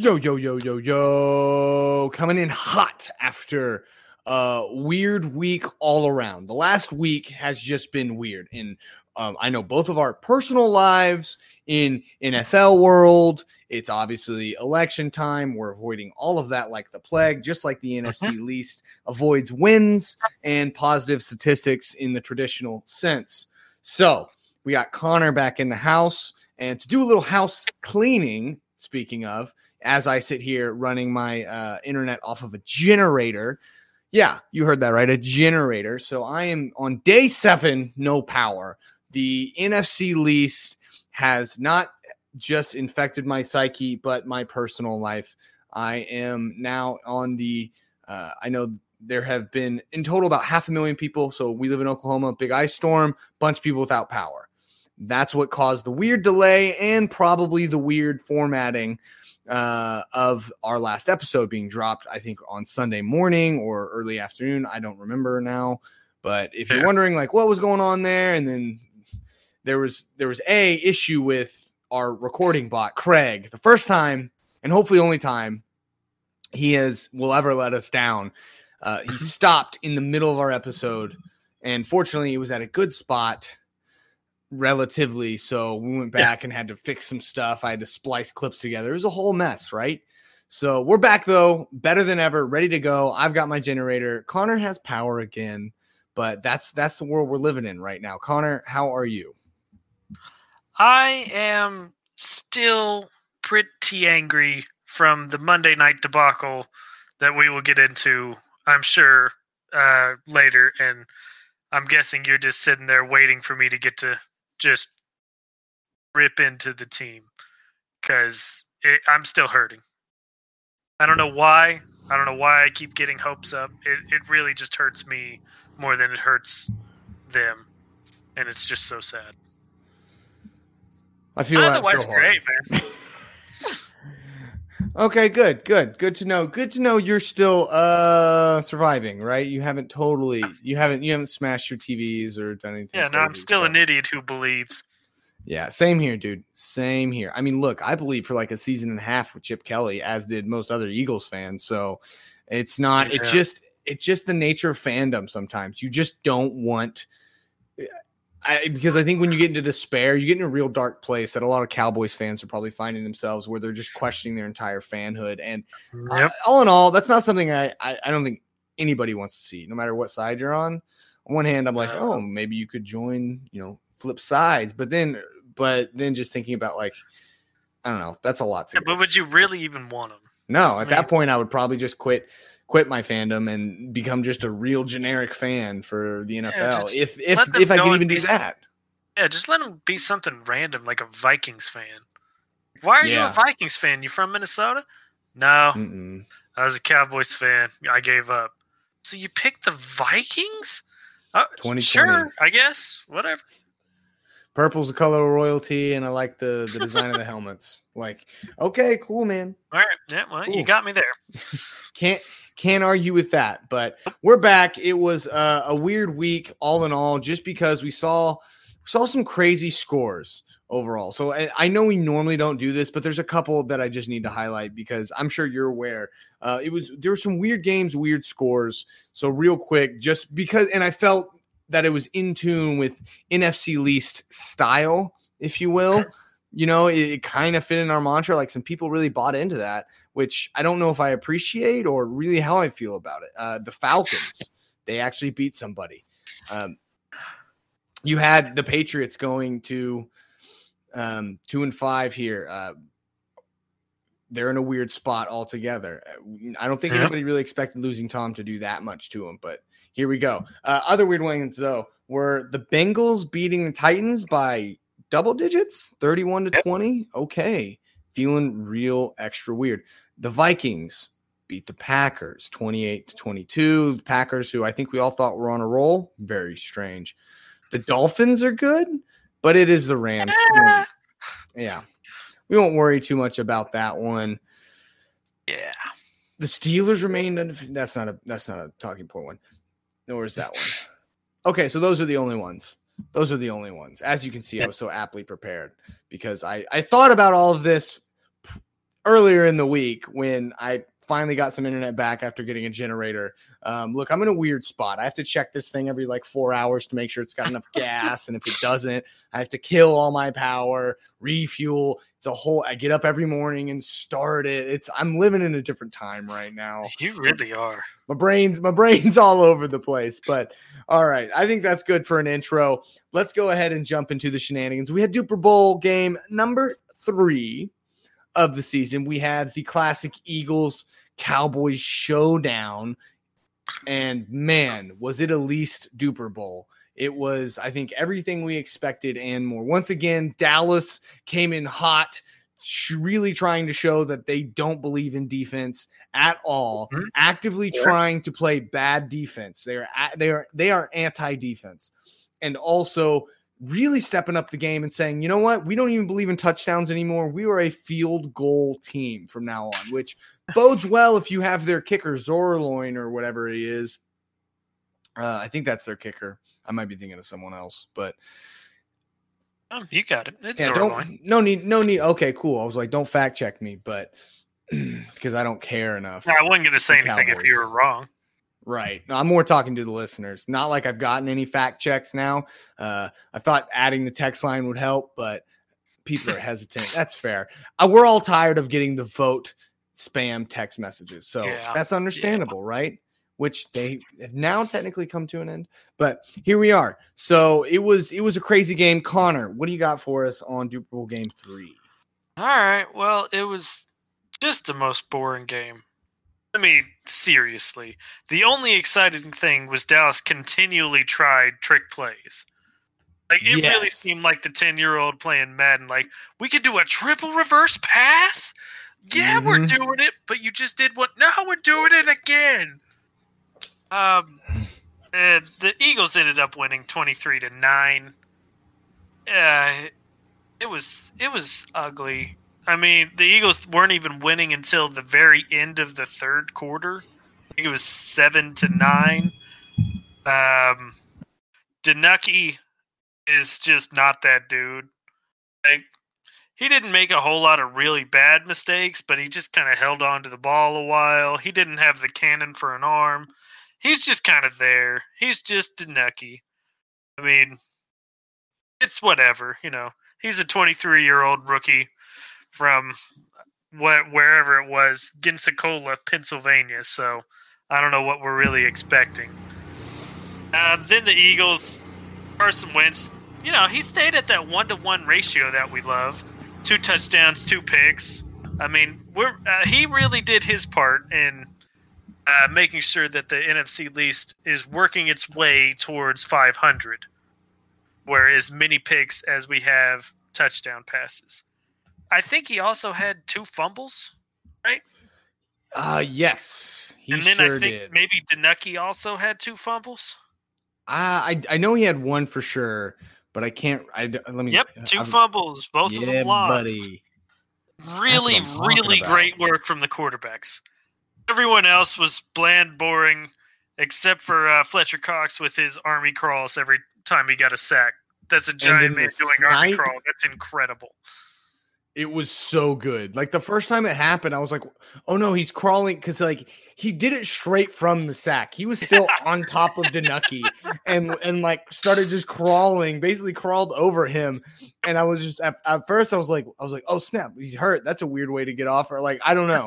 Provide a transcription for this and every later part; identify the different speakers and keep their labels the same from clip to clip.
Speaker 1: Yo, yo, yo, yo, yo. Coming in hot after a weird week all around. The last week has just been weird. And um, I know both of our personal lives in NFL world. It's obviously election time. We're avoiding all of that like the plague, just like the NFC least avoids wins and positive statistics in the traditional sense. So we got Connor back in the house. And to do a little house cleaning, speaking of, as I sit here running my uh, internet off of a generator. Yeah, you heard that right. A generator. So I am on day seven, no power. The NFC least has not just infected my psyche, but my personal life. I am now on the, uh, I know there have been in total about half a million people. So we live in Oklahoma, big ice storm, bunch of people without power. That's what caused the weird delay and probably the weird formatting uh, of our last episode being dropped, I think on Sunday morning or early afternoon. I don't remember now. But if you're wondering like what was going on there, and then there was there was a issue with our recording bot, Craig, the first time and hopefully only time he has will ever let us down. Uh, he stopped in the middle of our episode, and fortunately, it was at a good spot relatively. So we went back yeah. and had to fix some stuff. I had to splice clips together. It was a whole mess, right? So we're back though, better than ever, ready to go. I've got my generator. Connor has power again, but that's that's the world we're living in right now. Connor, how are you?
Speaker 2: I am still pretty angry from the Monday night debacle that we will get into, I'm sure, uh, later. And I'm guessing you're just sitting there waiting for me to get to just rip into the team because I'm still hurting. I don't know why. I don't know why I keep getting hopes up. It it really just hurts me more than it hurts them, and it's just so sad.
Speaker 1: I feel otherwise so great, man. okay, good, good, good to know. Good to know you're still uh surviving, right? You haven't totally, you haven't, you haven't smashed your TVs or done anything.
Speaker 2: Yeah, no, I'm still so. an idiot who believes.
Speaker 1: Yeah, same here, dude. Same here. I mean, look, I believe for like a season and a half with Chip Kelly, as did most other Eagles fans. So it's not. Yeah. It just. It's just the nature of fandom. Sometimes you just don't want. I, because I think when you get into despair, you get in a real dark place that a lot of Cowboys fans are probably finding themselves where they're just questioning their entire fanhood. And uh, yep. uh, all in all, that's not something I, I, I don't think anybody wants to see, no matter what side you're on. On one hand, I'm like, oh, maybe you could join, you know, flip sides, but then, but then just thinking about like, I don't know, that's a lot to.
Speaker 2: Yeah, but would you really even want them?
Speaker 1: No, at I mean, that point, I would probably just quit quit my fandom and become just a real generic fan for the NFL. Yeah, if if if I can even do that.
Speaker 2: Yeah, just let them be something random like a Vikings fan. Why are yeah. you a Vikings fan? You from Minnesota? No, Mm-mm. I was a Cowboys fan. I gave up. So you picked the Vikings? Uh, sure, I guess. Whatever.
Speaker 1: Purple's the color of royalty, and I like the the design of the helmets. Like, okay, cool, man.
Speaker 2: All right, yeah, well, cool. you got me there.
Speaker 1: Can't can't argue with that. But we're back. It was uh, a weird week, all in all, just because we saw saw some crazy scores overall. So I, I, know we normally don't do this, but there's a couple that I just need to highlight because I'm sure you're aware. Uh, it was there were some weird games, weird scores. So real quick, just because, and I felt that it was in tune with NFC least style, if you will. You know, it, it kind of fit in our mantra. Like some people really bought into that which I don't know if I appreciate or really how I feel about it. Uh, the Falcons, they actually beat somebody. Um, you had the Patriots going to um, two and five here. Uh, they're in a weird spot altogether. I don't think anybody really expected losing Tom to do that much to him, but here we go. Uh, other weird ones though were the Bengals beating the Titans by double digits, thirty-one to twenty. Okay, feeling real extra weird. The Vikings beat the Packers 28 to 22. The Packers, who I think we all thought were on a roll, very strange. The Dolphins are good, but it is the Rams. yeah. We won't worry too much about that one.
Speaker 2: Yeah.
Speaker 1: The Steelers remained undefeated. That's not a that's not a talking point one. Nor is that one. Okay, so those are the only ones. Those are the only ones. As you can see, I was so aptly prepared because I, I thought about all of this earlier in the week when I finally got some internet back after getting a generator. Um, look, I'm in a weird spot. I have to check this thing every like four hours to make sure it's got enough gas. And if it doesn't, I have to kill all my power, refuel. It's a whole, I get up every morning and start it. It's, I'm living in a different time right now.
Speaker 2: You really are.
Speaker 1: My brain's, my brain's all over the place, but all right. I think that's good for an intro. Let's go ahead and jump into the shenanigans. We had Duper Bowl game number three of the season. We had the classic Eagles Cowboys showdown. And man, was it a least duper bowl. It was, I think, everything we expected and more. Once again, Dallas came in hot, really trying to show that they don't believe in defense at all, mm-hmm. actively yeah. trying to play bad defense. They are they are they are anti-defense. And also really stepping up the game and saying, you know what, we don't even believe in touchdowns anymore. We are a field goal team from now on, which bodes well if you have their kicker Zuerlein or whatever he is. Uh, I think that's their kicker. I might be thinking of someone else, but
Speaker 2: um, you got it. It's yeah,
Speaker 1: no need, no need. Okay, cool. I was like, don't fact check me, but because I don't care enough.
Speaker 2: No, I wasn't going to say anything Cowboys. if you were wrong.
Speaker 1: Right. No, I'm more talking to the listeners. Not like I've gotten any fact checks now. Uh, I thought adding the text line would help, but people are hesitant. That's fair. Uh, we're all tired of getting the vote spam text messages. So yeah. that's understandable, yeah. right? Which they have now technically come to an end. But here we are. So it was it was a crazy game. Connor, what do you got for us on Duper Bowl game three?
Speaker 2: All right. Well, it was just the most boring game. I mean, seriously. The only exciting thing was Dallas continually tried trick plays. Like it yes. really seemed like the ten year old playing Madden. Like we could do a triple reverse pass. Yeah, mm-hmm. we're doing it, but you just did what? Now we're doing it again. Um, and the Eagles ended up winning twenty three to nine. Uh, it was it was ugly. I mean, the Eagles weren't even winning until the very end of the third quarter. I think it was seven to nine. Um, DiNucci is just not that dude. Like, he didn't make a whole lot of really bad mistakes, but he just kind of held on to the ball a while. He didn't have the cannon for an arm. He's just kind of there. He's just DiNucci. I mean, it's whatever, you know. He's a 23 year old rookie from what wherever it was, Gensacola, Pennsylvania. So I don't know what we're really expecting. Uh, then the Eagles, Carson Wentz, you know, he stayed at that one to one ratio that we love two touchdowns, two picks. I mean, we're uh, he really did his part in uh, making sure that the NFC least is working its way towards 500, where as many picks as we have touchdown passes. I think he also had two fumbles, right?
Speaker 1: Uh yes.
Speaker 2: and then sure I think did. maybe DiNucci also had two fumbles.
Speaker 1: Uh, I I know he had one for sure but I can't. I let me.
Speaker 2: Yep, 2 I'm, fumbles, both yeah, of them lost. Buddy. Really, really about. great work from the quarterbacks. Everyone else was bland, boring, except for uh, Fletcher Cox with his army crawls every time he got a sack. That's a giant man doing snipe, army crawl. That's incredible.
Speaker 1: It was so good. Like the first time it happened, I was like, "Oh no, he's crawling!" Because like he did it straight from the sack. He was still on top of DiNucci and and like started just crawling, basically crawled over him. And I was just at, at first I was like, I was like, "Oh snap, he's hurt." That's a weird way to get off. Or like I don't know.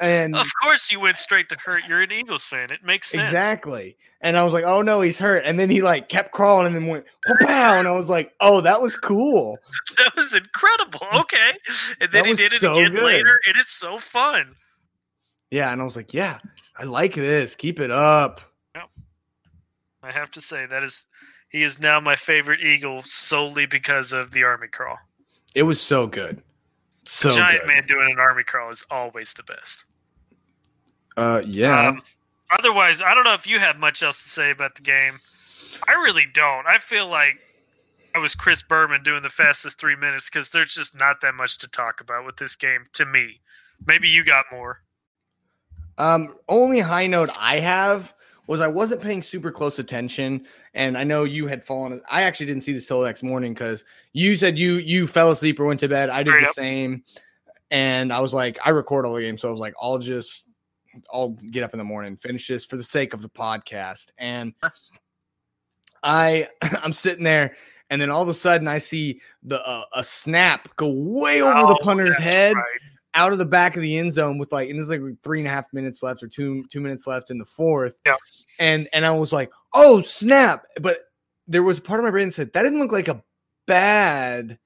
Speaker 1: And
Speaker 2: of course you went straight to hurt. You're an Eagles fan. It makes sense.
Speaker 1: Exactly. And I was like, oh no, he's hurt. And then he like kept crawling and then went pow. And I was like, oh, that was cool.
Speaker 2: That was incredible. Mm. Okay. And then he did it so again good. later. It is so fun.
Speaker 1: Yeah. And I was like, yeah, I like this. Keep it up. Yep.
Speaker 2: I have to say that is he is now my favorite Eagle solely because of the army crawl.
Speaker 1: It was so good. So
Speaker 2: giant
Speaker 1: good.
Speaker 2: man doing an army crawl is always the best.
Speaker 1: Uh, yeah. Um,
Speaker 2: otherwise, I don't know if you have much else to say about the game. I really don't. I feel like I was Chris Berman doing the fastest three minutes because there's just not that much to talk about with this game to me. Maybe you got more.
Speaker 1: Um, only high note I have was I wasn't paying super close attention, and I know you had fallen. I actually didn't see this till the next morning because you said you you fell asleep or went to bed. I did the same, and I was like, I record all the games, so I was like, I'll just I'll get up in the morning, finish this for the sake of the podcast, and I I'm sitting there. And then all of a sudden, I see the uh, a snap go way over the
Speaker 2: Oh,
Speaker 1: punter's head,
Speaker 2: right.
Speaker 1: Out of the back of the end zone with like, and this is like three and a half minutes left or two two minutes left in the fourth.
Speaker 2: Yeah.
Speaker 1: And and I was like, oh snap! But there was a part of my brain that said that didn't look like a bad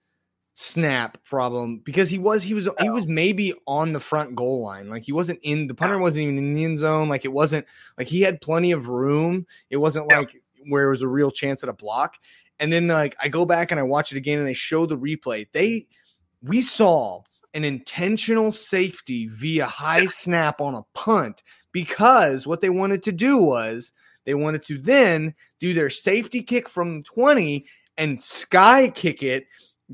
Speaker 1: snap problem because he was he was he was maybe on the front goal line like he wasn't in the punter wasn't even in the end zone like it wasn't like he had plenty of room it wasn't
Speaker 2: Yeah.
Speaker 1: like where it was a real chance at a block and then like I go back and I watch it again and they show the replay they we saw an intentional safety via high snap on a punt because what they wanted to do was they wanted to then do their safety kick from 20 and sky kick it,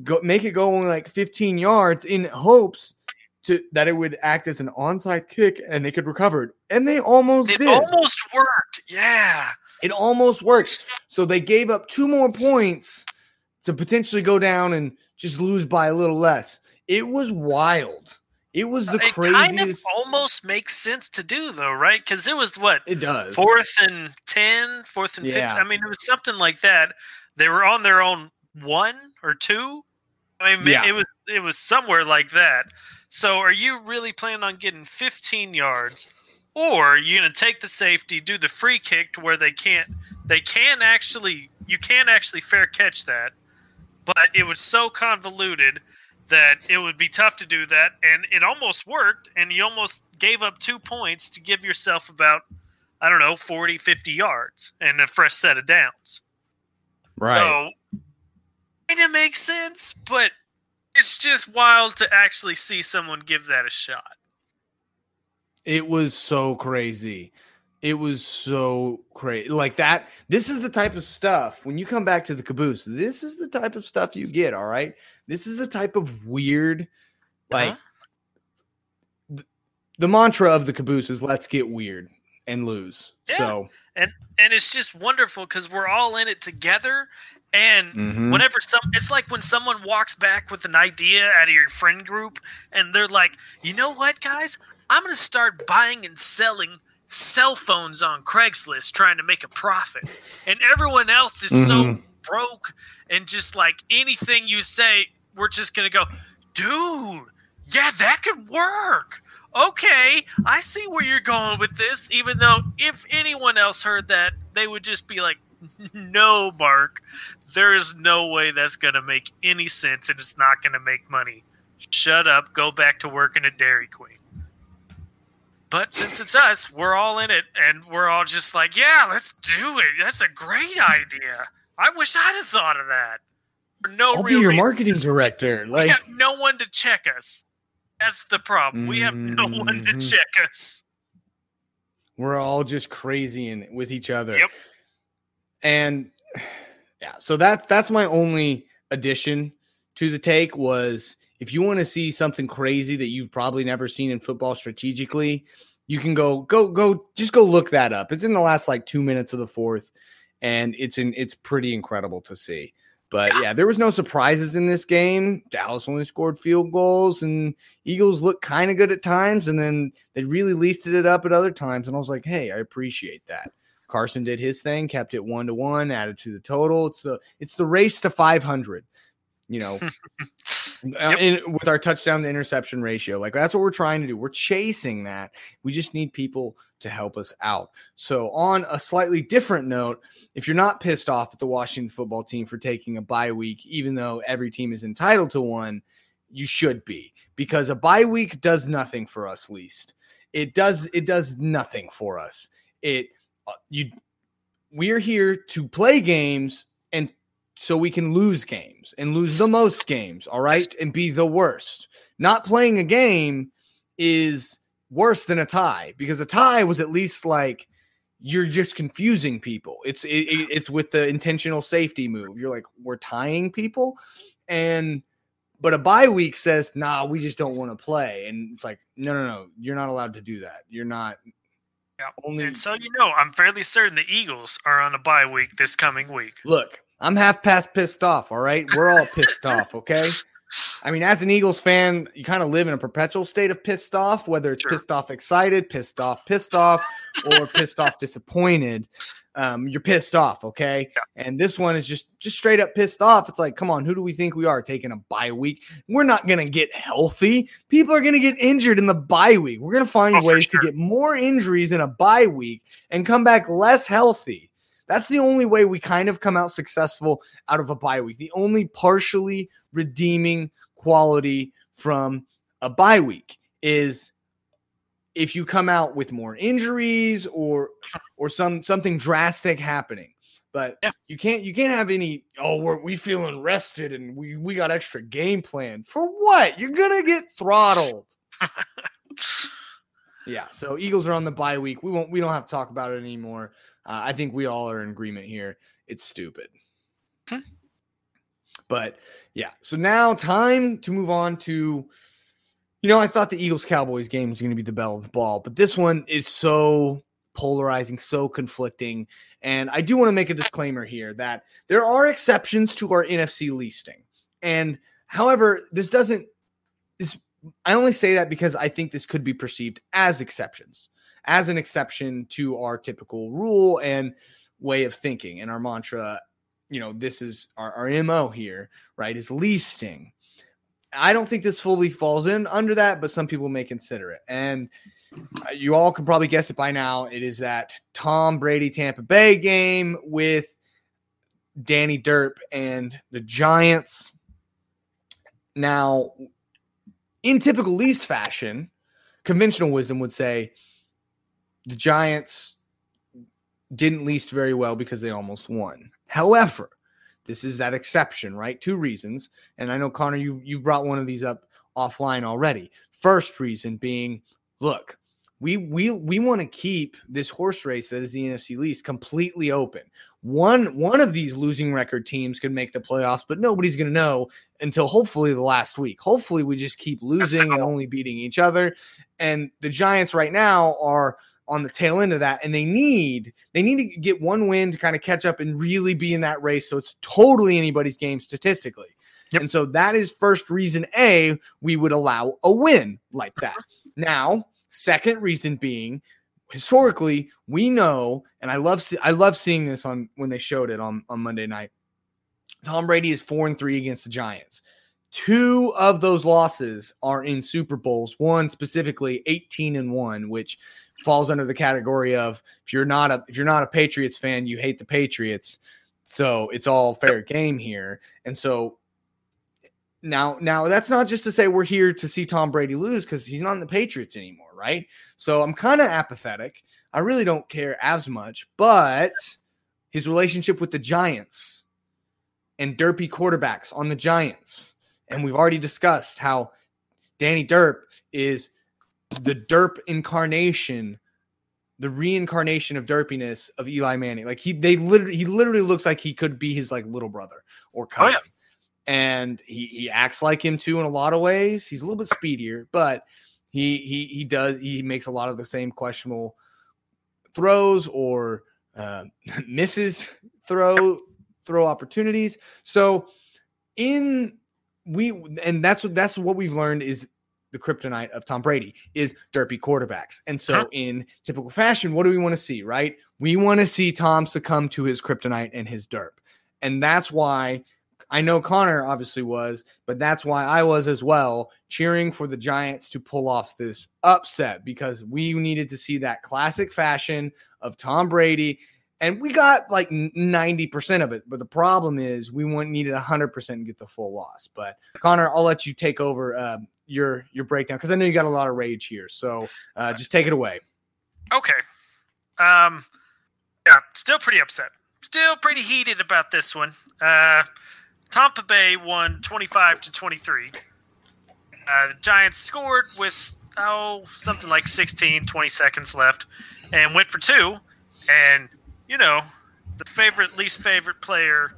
Speaker 1: go make it go only like 15 yards in hopes to that it would act as an onside kick and they could recover it. And they almost
Speaker 2: It
Speaker 1: did.
Speaker 2: almost worked. Yeah.
Speaker 1: it almost worked. So they gave up two more points to potentially go down and just lose by a little less. It was wild. It was the
Speaker 2: it
Speaker 1: craziest.
Speaker 2: kind of almost makes sense to do though, right? Because it was what
Speaker 1: it does.
Speaker 2: fourth and 10, fourth and
Speaker 1: Yeah.
Speaker 2: 15. I mean, it was something like that. They were on their own one or two. I mean,
Speaker 1: Yeah.
Speaker 2: it was it was somewhere like that. So, are you really planning on getting 15 yards, or are you going to take the safety, do the free kick to where they can't they can actually you can't actually fair catch that, but it was so convoluted that it would be tough to do that, and it almost worked, and you almost gave up two points to give yourself about I don't know, 40, 50 yards and a fresh set of downs.
Speaker 1: right.
Speaker 2: So, kind of makes sense, but it's just wild to actually see someone give that a shot.
Speaker 1: It was so crazy. It was so crazy. Like that. This is the type of stuff when you come back to the caboose. This is the type of stuff you get. All right. This is the type of weird, like
Speaker 2: Uh-huh.
Speaker 1: th- the mantra of the caboose is let's get weird and lose.
Speaker 2: Yeah.
Speaker 1: So
Speaker 2: And and it's just wonderful because we're all in it together. And
Speaker 1: mhm.
Speaker 2: whenever some, it's like when someone walks back with an idea out of your friend group, and they're like, "You know what, guys? I'm going to start buying and selling cell phones on Craigslist, trying to make a profit." And everyone else is so
Speaker 1: Mhm.
Speaker 2: broke and just like anything you say, we're just to go, "Dude, yeah, that could work." Okay, I see where you're going with this. Even though if anyone else heard that, they would just be like, "No, Mark, there is no way that's to make any sense and it's not to make money. Shut up, go back to working at Dairy Queen. But since it's us, we're all in it and we're all just like, yeah, let's do it. That's a great idea. I wish I'd have thought of that. No
Speaker 1: I'll be your
Speaker 2: reason.
Speaker 1: marketing director. Like We
Speaker 2: have no one to check us. That's the problem. We have no one to
Speaker 1: Mhm.
Speaker 2: check us.
Speaker 1: we're all just crazy and with each other.
Speaker 2: Yep.
Speaker 1: And yeah, so that's that's my only addition to the take was if you want to see something crazy that you've probably never seen in football strategically, you can go go go just go look that up. It's in the last like 2 minutes of the fourth and it's in it's pretty incredible to see. But yeah, there was no surprises in this game. Dallas only scored field goals and Eagles looked kind of good at times and then they really leased it up at other times and I was like, "Hey, I appreciate that." Carson did his thing, kept it 1 to 1, added to the total. It's the it's the race to 500. You know, uh, in, with our touchdown to interception ratio. Like that's what we're trying to do. We're chasing that. We just need people to help us out. So, on a slightly different note, if you're not pissed off at the Washington football team for taking a bye week, even though every team is entitled to one, you should be because a bye week does nothing for us. Least it does. It does nothing for us. It uh, you we're here to play games so we can lose games and lose the most games, all right, and be the worst. Not playing a game is worse than a tie because a tie was at least like you're just confusing people. It's it, it- it's with the intentional safety move. You're like we're tying people, and but a bye week says nah, we just don't want to play, and it's like no, no, no, you're not allowed to do that. You're not.
Speaker 2: Yeah.
Speaker 1: Only
Speaker 2: And so you know, I'm fairly certain the Eagles are on a bye week this coming week.
Speaker 1: look, I'm half past pissed off. All right, we're all pissed off. Okay. I mean, as an Eagles fan, you kind of live in a perpetual state of pissed off, whether it's
Speaker 2: Sure.
Speaker 1: pissed off excited, pissed off, pissed off, or pissed off disappointed. Um, you're pissed off, okay?
Speaker 2: Yeah.
Speaker 1: And this one is just just straight up pissed off. It's like, come on, who do we think we are taking a bye week? We're not gonna get healthy. People are gonna get injured in the bye week. We're gonna find
Speaker 2: Oh,
Speaker 1: ways
Speaker 2: sure.
Speaker 1: to get more injuries in a bye week and come back less healthy. That's the only way we kind of come out successful out of a bye week. The only partially redeeming quality from a bye week is if you come out with more injuries or or some something drastic happening. But
Speaker 2: Yeah.
Speaker 1: you can't you can't have any oh we're we feeling rested and we we got extra game plan. For what? You're gonna get throttled. Yeah, so Eagles are on the bye week. We won't we don't have to talk about it anymore. Uh, I think we all are in agreement here. It's stupid.
Speaker 2: Hmm.
Speaker 1: But yeah, so now time to move on to you know, I thought the Eagles Cowboys game was going to be the bell of the ball, but this one is so polarizing, so conflicting. And I do want to make a disclaimer here that there are exceptions to our NFC listing. And however, this doesn't this I only say that because I think this could be perceived as exceptions, as an exception to our typical rule and way of thinking and our mantra. You know, this is our, our MO here, right? Is leasting. I don't think this fully falls in under that, but some people may consider it. And uh, you all can probably guess it by now. It is that Tom Brady Tampa Bay game with Danny Derp and the Giants. Now, in typical least fashion, conventional wisdom would say the Giants didn't least very well because they almost won. However, this is that exception, right? Two reasons, and I know Connor, you you brought one of these up offline already. First reason being, look, we we we want to keep this horse race that is the NFC least completely open. One one of these losing record teams could make the playoffs, but nobody's going to know until hopefully the last week. Hopefully, we just keep losing and only beating each other. And the Giants right now are on the tail end of that, and they need they need to get one win to kind of catch up and really be in that race. So it's totally anybody's game statistically.
Speaker 2: Yep.
Speaker 1: And so that is first reason A, we would allow a win like that. Uh-huh. Now, second reason being historically, we know, and I love I love seeing this on when they showed it on, on Monday night. Tom Brady is four and three against the Giants. Two of those losses are in Super Bowls, one specifically 18 and 1, which falls under the category of if you're not a if you're not a Patriots fan, you hate the Patriots. So it's all fair game here. And so now now that's not just to say we're here to see Tom Brady lose because he's not in the Patriots anymore, right? So I'm kind of apathetic. I really don't care as much, but his relationship with the Giants and derpy quarterbacks on the Giants. And we've already discussed how Danny Derp is the derp incarnation, the reincarnation of derpiness of Eli Manning. Like he they literally he literally looks like he could be his like little brother or
Speaker 2: Oh, yeah.
Speaker 1: cousin. And he he acts like him too in a lot of ways. He's a little bit speedier, but he he he does he makes a lot of the same questionable throws or uh, misses throw throw opportunities. So in we and that's what that's what we've learned is the kryptonite of Tom Brady is derpy quarterbacks. And so in typical fashion, what do we want to see, right? We want to see Tom succumb to his kryptonite and his derp. And that's why I know Connor obviously was, but that's why I was as well, cheering for the Giants to pull off this upset because we needed to see that classic fashion of Tom Brady. And we got like 90% of it. But the problem is we needed 100% to get the full loss. But Connor, I'll let you take over uh, your your breakdown because I know you got a lot of rage here. So uh, just take it away.
Speaker 2: Okay. Um, yeah, still pretty upset. Still pretty heated about this one. Uh, Tampa Bay won 25 to 23. Uh, the Giants scored with, oh, something like 16, 20 seconds left and went for two. And, you know, the favorite, least favorite player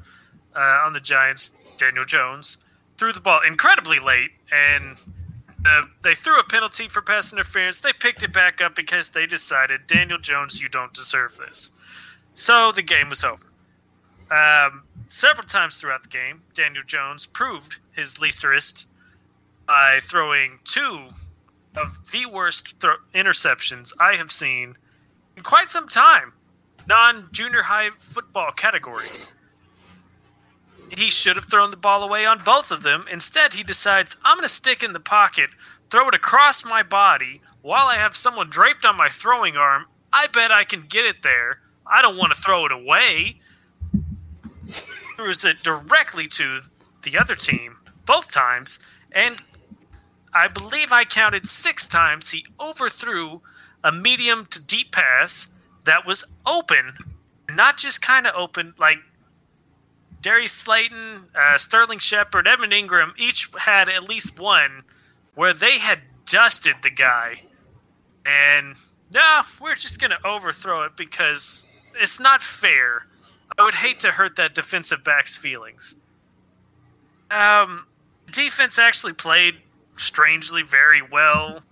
Speaker 2: uh, on the Giants, Daniel Jones, threw the ball incredibly late and Uh, they threw a penalty for pass interference. They picked it back up because they decided, Daniel Jones, you don't deserve this. So the game was over. Um, several times throughout the game, Daniel Jones proved his leastest by throwing two of the worst thro- interceptions I have seen in quite some time, non junior high football category. He should have thrown the ball away on both of them. Instead, he decides, I'm going to stick in the pocket, throw it across my body while I have someone draped on my throwing arm. I bet I can get it there. I don't want to throw it away. Throws it directly to the other team both times, and I believe I counted six times he overthrew a medium to deep pass that was open, not just kind of open, like Darius Slayton, uh, Sterling Shepard, Evan Engram each had at least one where they had dusted the guy. And no, we're just going to overthrow it because it's not fair. I would hate to hurt that defensive back's feelings. Um, defense actually played strangely very well.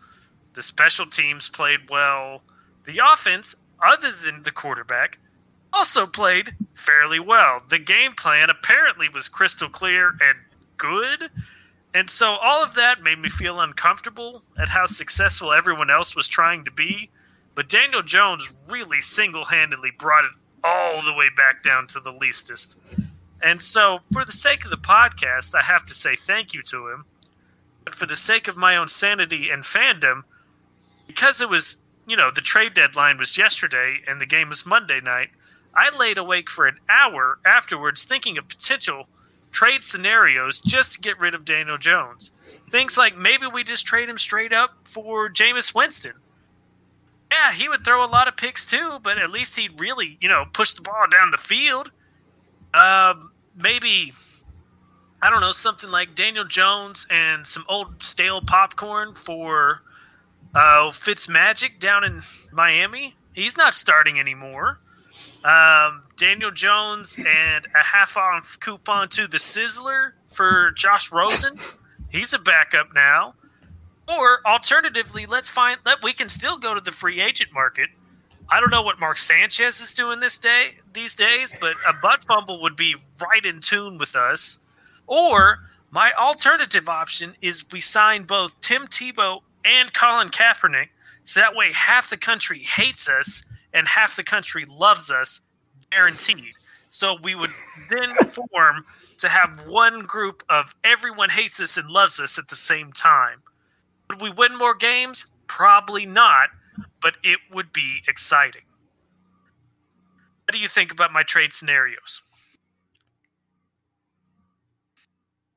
Speaker 2: The special teams played well. The offense, other than the quarterback, also played fairly well. The game plan apparently was crystal clear and good. And so all of that made me feel uncomfortable at how successful everyone else was trying to be. But Daniel Jones really single handedly brought it all the way back down to the leastest. And so, for the sake of the podcast, I have to say thank you to him. But for the sake of my own sanity and fandom, because it was, you know, the trade deadline was yesterday and the game was Monday night, I laid awake for an hour afterwards thinking of potential trade scenarios just to get rid of Daniel Jones. Things like maybe we just trade him straight up for Jameis Winston. Yeah, he would throw a lot of picks too, but at least he'd really, you know, push the ball down the field. Um, maybe I don't know something like Daniel Jones and some old stale popcorn for uh, Fitz Magic down in Miami. He's not starting anymore. Um, Daniel Jones and a half off coupon to the Sizzler for Josh Rosen. He's a backup now. Or alternatively, let's find that we can still go to the free agent market. I don't know what Mark Sanchez is doing this day these days, but a butt fumble would be right in tune with us. Or my alternative option is we sign both Tim Tebow and Colin Kaepernick, so that way half the country hates us and half the country loves us, guaranteed. So we would then form to have one group of everyone hates us and loves us at the same time. Would we win more games? Probably not, but it would be exciting. What do you think about my trade scenarios?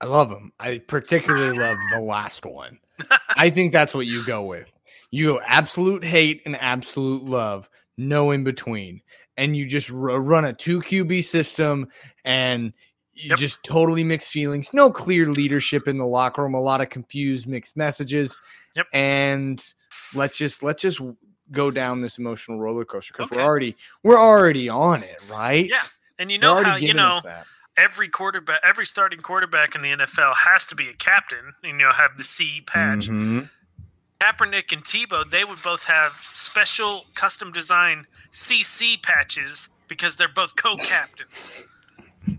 Speaker 1: I love them. I particularly love the last one. I think that's what you go with. You go absolute hate and absolute love, no in between. And you just r- run a two QB system and you
Speaker 2: Yep.
Speaker 1: just totally mixed feelings. No clear leadership in the locker room, a lot of confused mixed messages.
Speaker 2: Yep.
Speaker 1: And let's just let's just go down this emotional roller coaster because
Speaker 2: Okay.
Speaker 1: we're already we're already on it, right?
Speaker 2: Yeah. And you know how you know every quarterback, every starting quarterback in the NFL has to be a captain. And you know, have the C patch.
Speaker 1: Mhm.
Speaker 2: Kaepernick and Tebow, they would both have special custom design CC patches because they're both co-captains.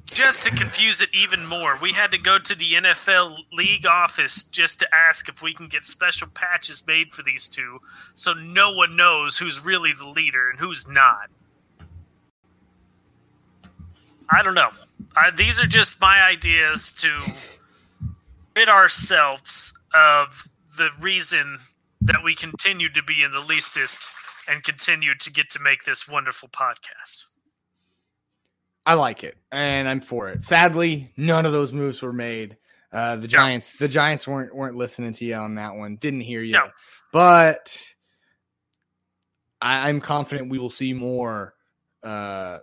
Speaker 2: Just to confuse it even more, we had to go to the NFL league office just to ask if we can get special patches made for these two so no one knows who's really the leader and who's not. I don't know. I, these are just my ideas to rid ourselves of the reason that we continue to be in the leastest and continue to get to make this wonderful podcast.
Speaker 1: I like it, and I'm for it. Sadly, none of those moves were made. Uh, the Giants, the Giants weren't weren't listening to you on that one. Didn't hear you,
Speaker 2: No.
Speaker 1: but I, I'm confident we will see more uh,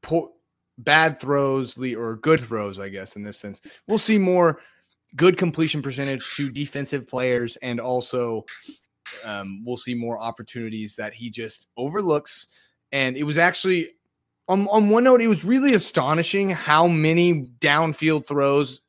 Speaker 1: po- bad throws or good throws, I guess. In this sense, we'll see more good completion percentage to defensive players, and also um, we'll see more opportunities that he just overlooks. And it was actually on, on one note, it was really astonishing how many downfield throws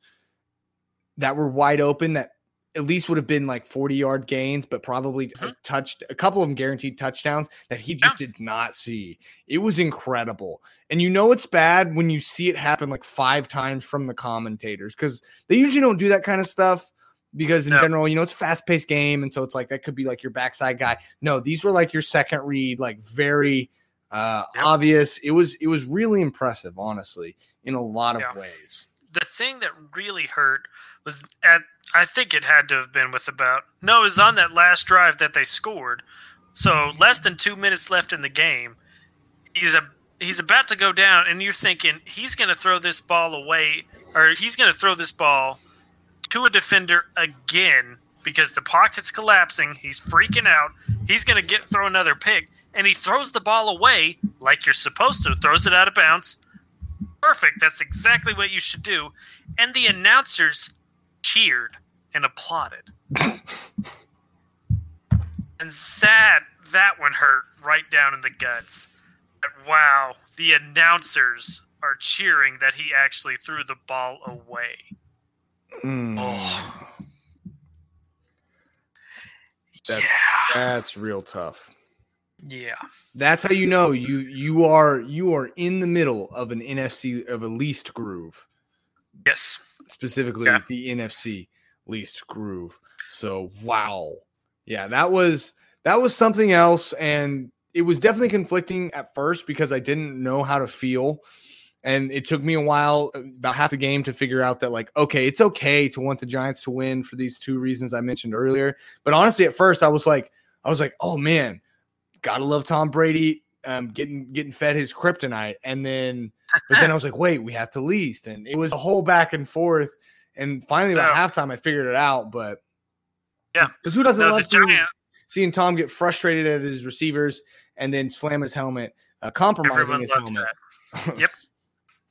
Speaker 1: that were wide open that at least would have been like 40 yard gains, but probably
Speaker 2: Mhm.
Speaker 1: a touched a couple of them guaranteed touchdowns that he just did not see. It was incredible. And you know it's bad when you see it happen like five times from the commentators because they usually don't do that kind of stuff because in
Speaker 2: No.
Speaker 1: general, you know, it's a fast paced game. And so it's like that could be like your backside guy. No, these were like your second read, like very uh obvious. It was it was really impressive, honestly, in a lot of
Speaker 2: Yeah.
Speaker 1: ways.
Speaker 2: The thing that really hurt was at I think it had to have been with about no, it was on that last drive that they scored. So less than two minutes left in the game. He's a he's about to go down, and you're thinking he's going to throw this ball away, or he's going to throw this ball to a defender again because the pocket's collapsing. He's freaking out. He's going to get throw another pick, and he throws the ball away like you're supposed to. Throws it out of bounds. Perfect. That's exactly what you should do. And the announcers cheered and applauded. and that that one hurt right down in the guts. Wow, the announcers are cheering that he actually threw the ball away.
Speaker 1: Mm.
Speaker 2: Oh.
Speaker 1: That's-
Speaker 2: yeah.
Speaker 1: That's real tough.
Speaker 2: Yeah.
Speaker 1: That's how you know you you are you are in the middle of an NFC of a least groove,
Speaker 2: Yes.
Speaker 1: specifically
Speaker 2: Yeah.
Speaker 1: the NFC least groove. So wow, yeah, that was that was something else, and it was definitely conflicting at first because I didn't know how to feel, and it took me a while, about half the game, to figure out that like okay, it's okay to want the Giants to win for these two reasons I mentioned earlier. But honestly, at first I was like, I was like, oh man gotta love Tom Brady um, getting getting fed his kryptonite, and then but then I was like, wait, we have to least, and it was a whole back and forth, and finally about
Speaker 2: No.
Speaker 1: halftime I figured it out, but
Speaker 2: Yeah.
Speaker 1: because who doesn't love seeing, seeing Tom get frustrated at his receivers and then slam his helmet, uh, compromising
Speaker 2: everyone
Speaker 1: his helmet.
Speaker 2: Yep.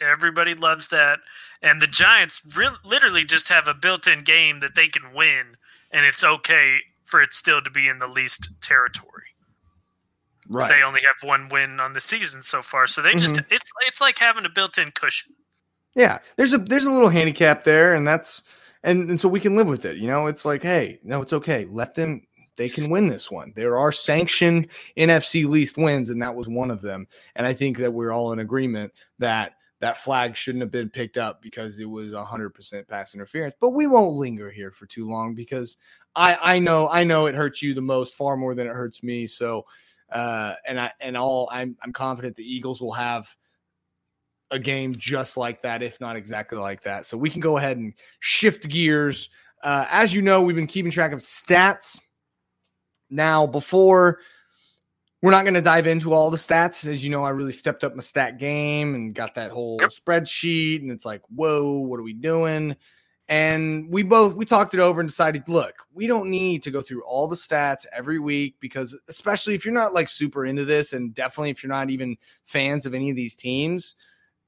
Speaker 2: Everybody loves that. And the Giants re- literally just have a built in game that they can win, and it's okay for it still to be in the least territory.
Speaker 1: Right?
Speaker 2: They only have one win on the season so far, so they just
Speaker 1: Mm-hmm.
Speaker 2: it's it's like having a built-in cushion.
Speaker 1: Yeah, there's a there's a little handicap there, and that's and and so we can live with it. You know, it's like, hey, no, it's okay. Let them. They can win this one. There are sanctioned NFC least wins, and that was one of them. And I think that we're all in agreement that that flag shouldn't have been picked up because it was 100% pass interference. But we won't linger here for too long because I I know I know it hurts you the most, far more than it hurts me. So, uh, and I and all I'm I'm confident the Eagles will have a game just like that, if not exactly like that. So we can go ahead and shift gears. Uh, as you know, we've been keeping track of stats. Now, before we're not going to dive into all the stats, as you know, I really stepped up my stat game and got that whole
Speaker 2: Yep.
Speaker 1: spreadsheet. And it's like, whoa, what are we doing? And we both we talked it over and decided, look, we don't need to go through all the stats every week because, especially if you're not like super into this, and definitely if you're not even fans of any of these teams,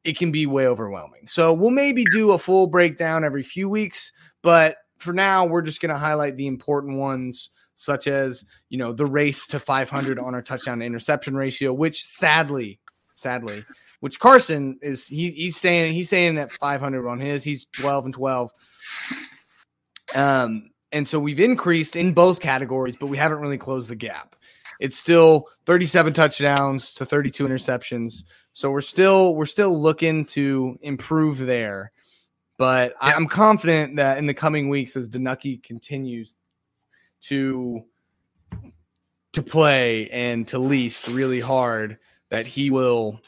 Speaker 1: it can be way overwhelming. So we'll maybe do a full breakdown every few weeks, but for now, we're just going to highlight the important ones, such as you know the race to 500 on our touchdown to interception ratio, which sadly, sadly, which Carson is he, he's saying he's saying that 500 on his, he's 12 and 12. Um, and so we've increased in both categories, but we haven't really closed the gap. It's still 37 touchdowns to 32 interceptions. So we're still we're still looking to improve there. But I'm confident that in the coming weeks, as DiNucci continues to to play and to lease really hard, that he will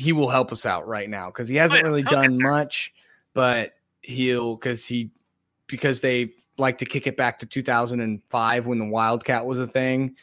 Speaker 1: he will help us out right now because he hasn't
Speaker 2: yeah,
Speaker 1: really
Speaker 2: he'll
Speaker 1: done much, but he'll because he because they like to kick it back to 2005 when the Wildcat was a thing,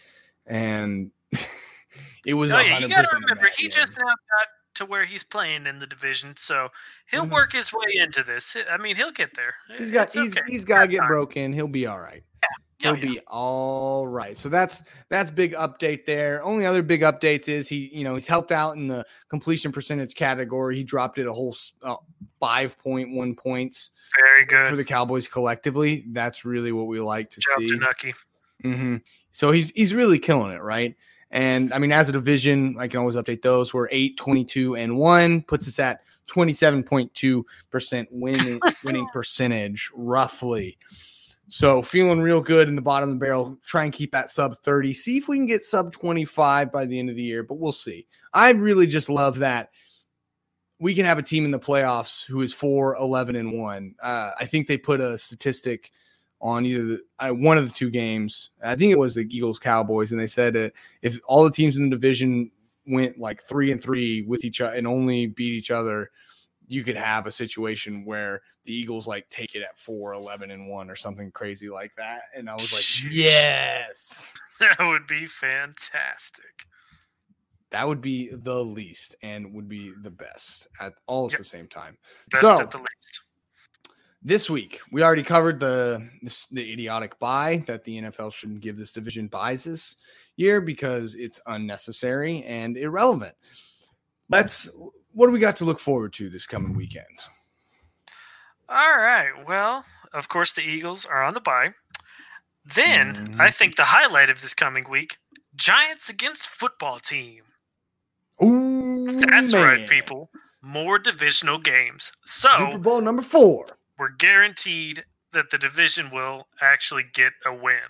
Speaker 1: and it was.
Speaker 2: Oh yeah, you
Speaker 1: 100%
Speaker 2: got to remember he
Speaker 1: game.
Speaker 2: just now got to where he's playing in the division, so he'll
Speaker 1: Mhm.
Speaker 2: work his way into this. I mean, he'll get there.
Speaker 1: He's got
Speaker 2: It's
Speaker 1: he's,
Speaker 2: okay.
Speaker 1: he's got to get broken. He'll be all right.
Speaker 2: Yeah,
Speaker 1: He'll
Speaker 2: yeah.
Speaker 1: be all right. So that's that's big update there. Only other big updates is he you know he's helped out in the completion percentage category. He dropped it a whole uh, five point one points
Speaker 2: very good.
Speaker 1: for the Cowboys collectively. That's really what we like to
Speaker 2: Job
Speaker 1: see.
Speaker 2: DiNucci.
Speaker 1: hmm So he's he's really killing it, right? And I mean, as a division, I can always update those. We're 8, 22, and 1, puts us at 27.2% winning winning percentage, roughly. So feeling real good in the bottom of the barrel. Try and keep that sub 30. See if we can get sub 25 by the end of the year, but we'll see. I really just love that we can have a team in the playoffs who is 4 11 and 1. Uh, I think they put a statistic on either the, uh, one of the two games. I think it was the Eagles Cowboys, and they said uh, if all the teams in the division went like three and three with each other and only beat each other, you could have a situation where the Eagles like take it at 4 11 and 1 or something crazy like that. And I was like,
Speaker 2: Sheesh.
Speaker 1: yes.
Speaker 2: That would be fantastic.
Speaker 1: That would be the least and would be the best at all at
Speaker 2: Yep.
Speaker 1: the same time.
Speaker 2: Best
Speaker 1: so
Speaker 2: at the least.
Speaker 1: this week we already covered the this, the idiotic bye that the NFL shouldn't give this division byes this year because it's unnecessary and irrelevant. Let's what do we got to look forward to this coming weekend?
Speaker 2: All right. Well, of course, the Eagles are on the bye. Then
Speaker 1: Mhm.
Speaker 2: I think the highlight of this coming week: Giants against football team.
Speaker 1: Ooh,
Speaker 2: That's right, people. More divisional games. So, Duper
Speaker 1: Bowl number four.
Speaker 2: we're guaranteed that the division will actually get a win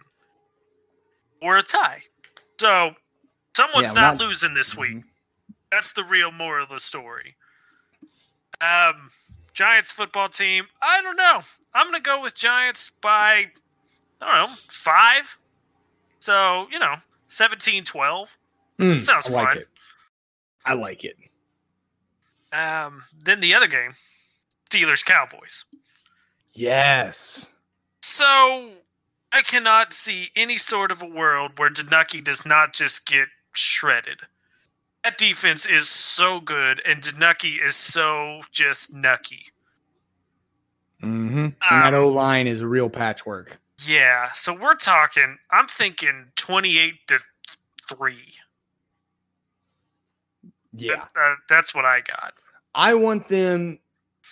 Speaker 2: or a tie. So someone's
Speaker 1: Yeah,
Speaker 2: not,
Speaker 1: not-
Speaker 2: losing this week. That's the real moral of the story. Um, Giants football team. I don't know. I'm gonna go with Giants by I don't know five. So you know 17-12.
Speaker 1: Mm,
Speaker 2: Sounds
Speaker 1: I like
Speaker 2: fun.
Speaker 1: it. I like it.
Speaker 2: Um, then the other game, Steelers Cowboys.
Speaker 1: Yes.
Speaker 2: So I cannot see any sort of a world where DiNucci does not just get shredded. That defense is so good, and DiNucci is so just nucky.
Speaker 1: Mm-hmm. and that
Speaker 2: Um,
Speaker 1: O line is a real patchwork.
Speaker 2: Yeah, so we're talking. I'm thinking 28 to three.
Speaker 1: Yeah.
Speaker 2: Uh, that's what I got.
Speaker 1: I want them.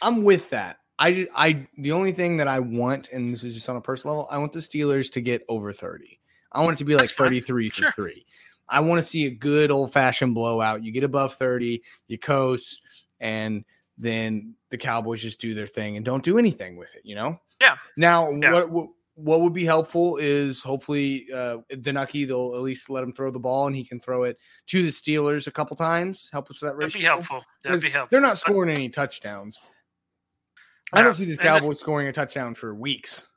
Speaker 1: I'm with that. I, I, the only thing that I want, and this is just on a personal level, I want the Steelers to get over 30. I want it to be like
Speaker 2: That's fine.
Speaker 1: 33 for
Speaker 2: Sure.
Speaker 1: three. I want to see a good old fashioned blowout. You get above 30, you coast, and then the Cowboys just do their thing and don't do anything with it, you know?
Speaker 2: Yeah.
Speaker 1: Now,
Speaker 2: Yeah.
Speaker 1: what, what, what would be helpful is hopefully uh DiNucci, they'll at least let him throw the ball and he can throw it to the Steelers a couple times. Help us with that ratio.
Speaker 2: That'd be helpful. That'd be helpful.
Speaker 1: They're not scoring any touchdowns. I don't see this
Speaker 2: and the-
Speaker 1: Cowboys scoring a touchdown for weeks.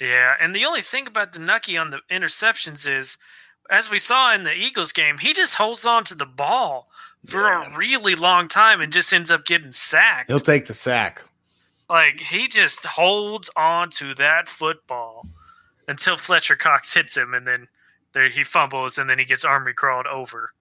Speaker 2: Yeah, and the only thing about DiNucci on the interceptions is, as we saw in the Eagles game, he just holds on to the ball for
Speaker 1: Yeah.
Speaker 2: a really long time and just ends up getting sacked.
Speaker 1: He'll take the sack.
Speaker 2: Like he just holds on to that football until Fletcher Cox hits him, and then there he fumbles, and then he gets army crawled over.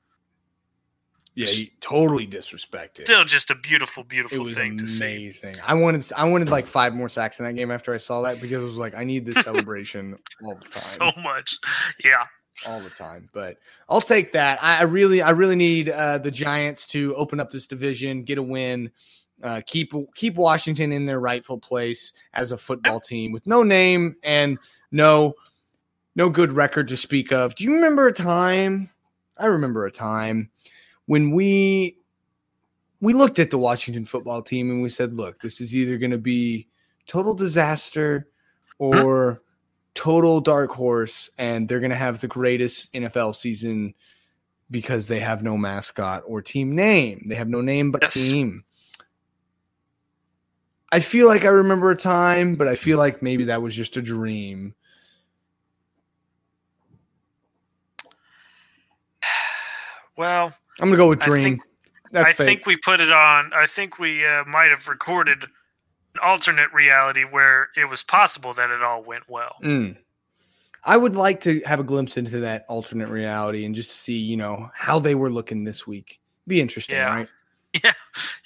Speaker 1: Yeah, he totally disrespected.
Speaker 2: Still, just a beautiful,
Speaker 1: it
Speaker 2: beautiful
Speaker 1: was
Speaker 2: thing to see.
Speaker 1: amazing. I wanted I wanted like five more sacks in that game after I saw that because it was like I need this celebration all the time.
Speaker 2: So much, yeah.
Speaker 1: All the time. But I'll take that. I, I really, I really need uh, the Giants to open up this division, get a win, uh, keep keep Washington in their rightful place as a football team with no name and no no good record to speak of. Do you remember a time? I remember a time when we we looked at the Washington football team and we said, "Look, this is either going to be total disaster or." Total dark horse and they're going to have the greatest NFL season because they have no mascot or team name. They have no name but
Speaker 2: Yes.
Speaker 1: team. I feel like I remember a time, but I feel like maybe that was just a dream.
Speaker 2: Well,
Speaker 1: I'm going to go with
Speaker 2: I
Speaker 1: dream.
Speaker 2: think-
Speaker 1: That's
Speaker 2: I think we put it on. I think we uh, might have recorded alternate reality where it was possible that it all went well.
Speaker 1: Mm. I would like to have a glimpse into that alternate reality and just see, you know, how they were looking this week. Be interesting,
Speaker 2: Yeah.
Speaker 1: right?
Speaker 2: Yeah,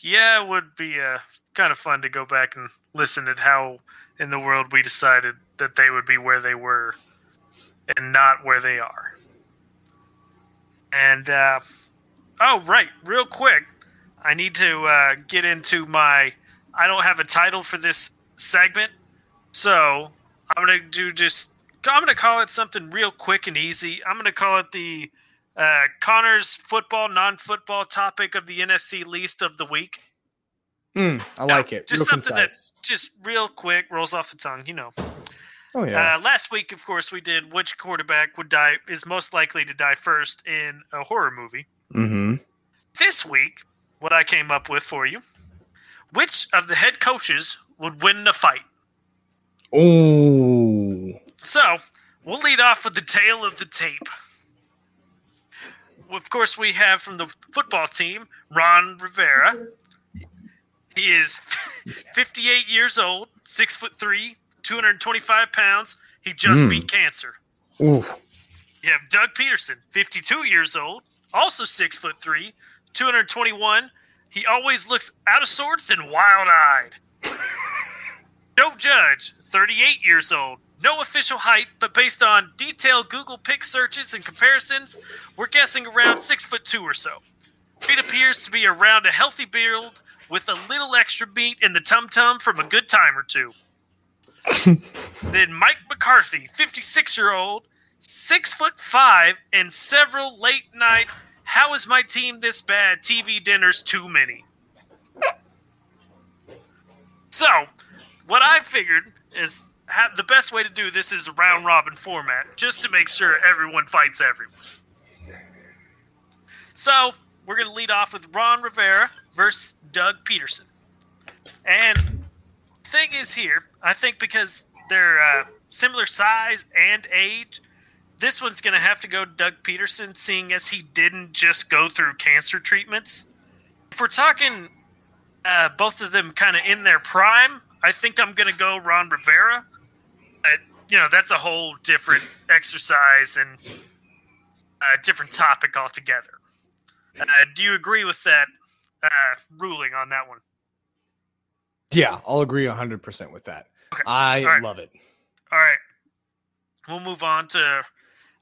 Speaker 2: yeah, it would be uh, kind of fun to go back and listen at how in the world we decided that they would be where they were and not where they are. And uh, oh, right, real quick, I need to uh, get into my. I don't have a title for this segment, so I'm gonna do just. I'm gonna call it something real quick and easy. I'm gonna call it the uh, Connor's football, non-football topic of the NFC least of the week.
Speaker 1: Mm, I like it.
Speaker 2: just
Speaker 1: Real
Speaker 2: something that- Just real quick, rolls off the tongue, you know.
Speaker 1: Oh yeah.
Speaker 2: Uh, last week, of course, we did which quarterback would die is most likely to die first in a horror movie.
Speaker 1: mm-hmm.
Speaker 2: This week, what I came up with for you: which of the head coaches would win the fight?
Speaker 1: Oh.
Speaker 2: So we'll lead off with the tale of the tape. Of course, we have from the football team Ron Rivera. He is 58 years old, six foot three, 225 pounds. He just
Speaker 1: Mm.
Speaker 2: beat cancer.
Speaker 1: Ooh.
Speaker 2: You have Doug Pederson, 52 years old, also six foot three, 221. He always looks out of sorts and wild eyed. Joe Judge, 38 years old. No official height, but based on detailed Google pic searches and comparisons, we're guessing around six foot two or so. It appears to be around a healthy build with a little extra meat in the tum tum from a good time or two. then Mike McCarthy, 56 year old, six foot five, and several late night. How is my team this bad? TV dinners too many. So, what I figured is the best way to do this is a round robin format, just to make sure everyone fights everyone. So, we're going to lead off with Ron Rivera versus Doug Pederson. And thing is here, I think because they're uh, similar size and age, this one's going to have to go Doug Pederson, seeing as he didn't just go through cancer treatments. If we're talking uh, both of them kind of in their prime, I think I'm going to go Ron Rivera. But, you know, that's a whole different exercise and a different topic altogether. Uh, do you agree with that uh, ruling on that one?
Speaker 1: Yeah, I'll agree 100% with that.
Speaker 2: Okay.
Speaker 1: I
Speaker 2: right.
Speaker 1: love it.
Speaker 2: All right. We'll move on to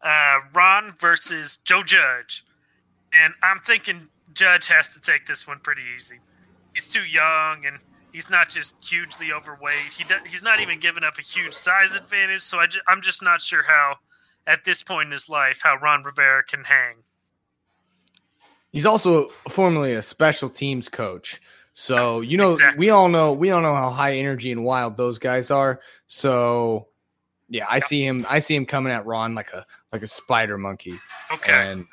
Speaker 2: uh, Ron versus Joe Judge. And I'm thinking Judge has to take this one pretty easy. He's too young and he's not just hugely overweight. He do, he's not even giving up a huge size advantage. So I ju- I'm just not sure how, at this point in his life, how Ron Rivera can hang.
Speaker 1: He's also formerly a special teams coach. So, you know,
Speaker 2: Exactly.
Speaker 1: we all know we all know how high energy and wild those guys are. So, yeah, I see him I see him coming at Ron like a like a spider monkey.
Speaker 2: Okay.
Speaker 1: And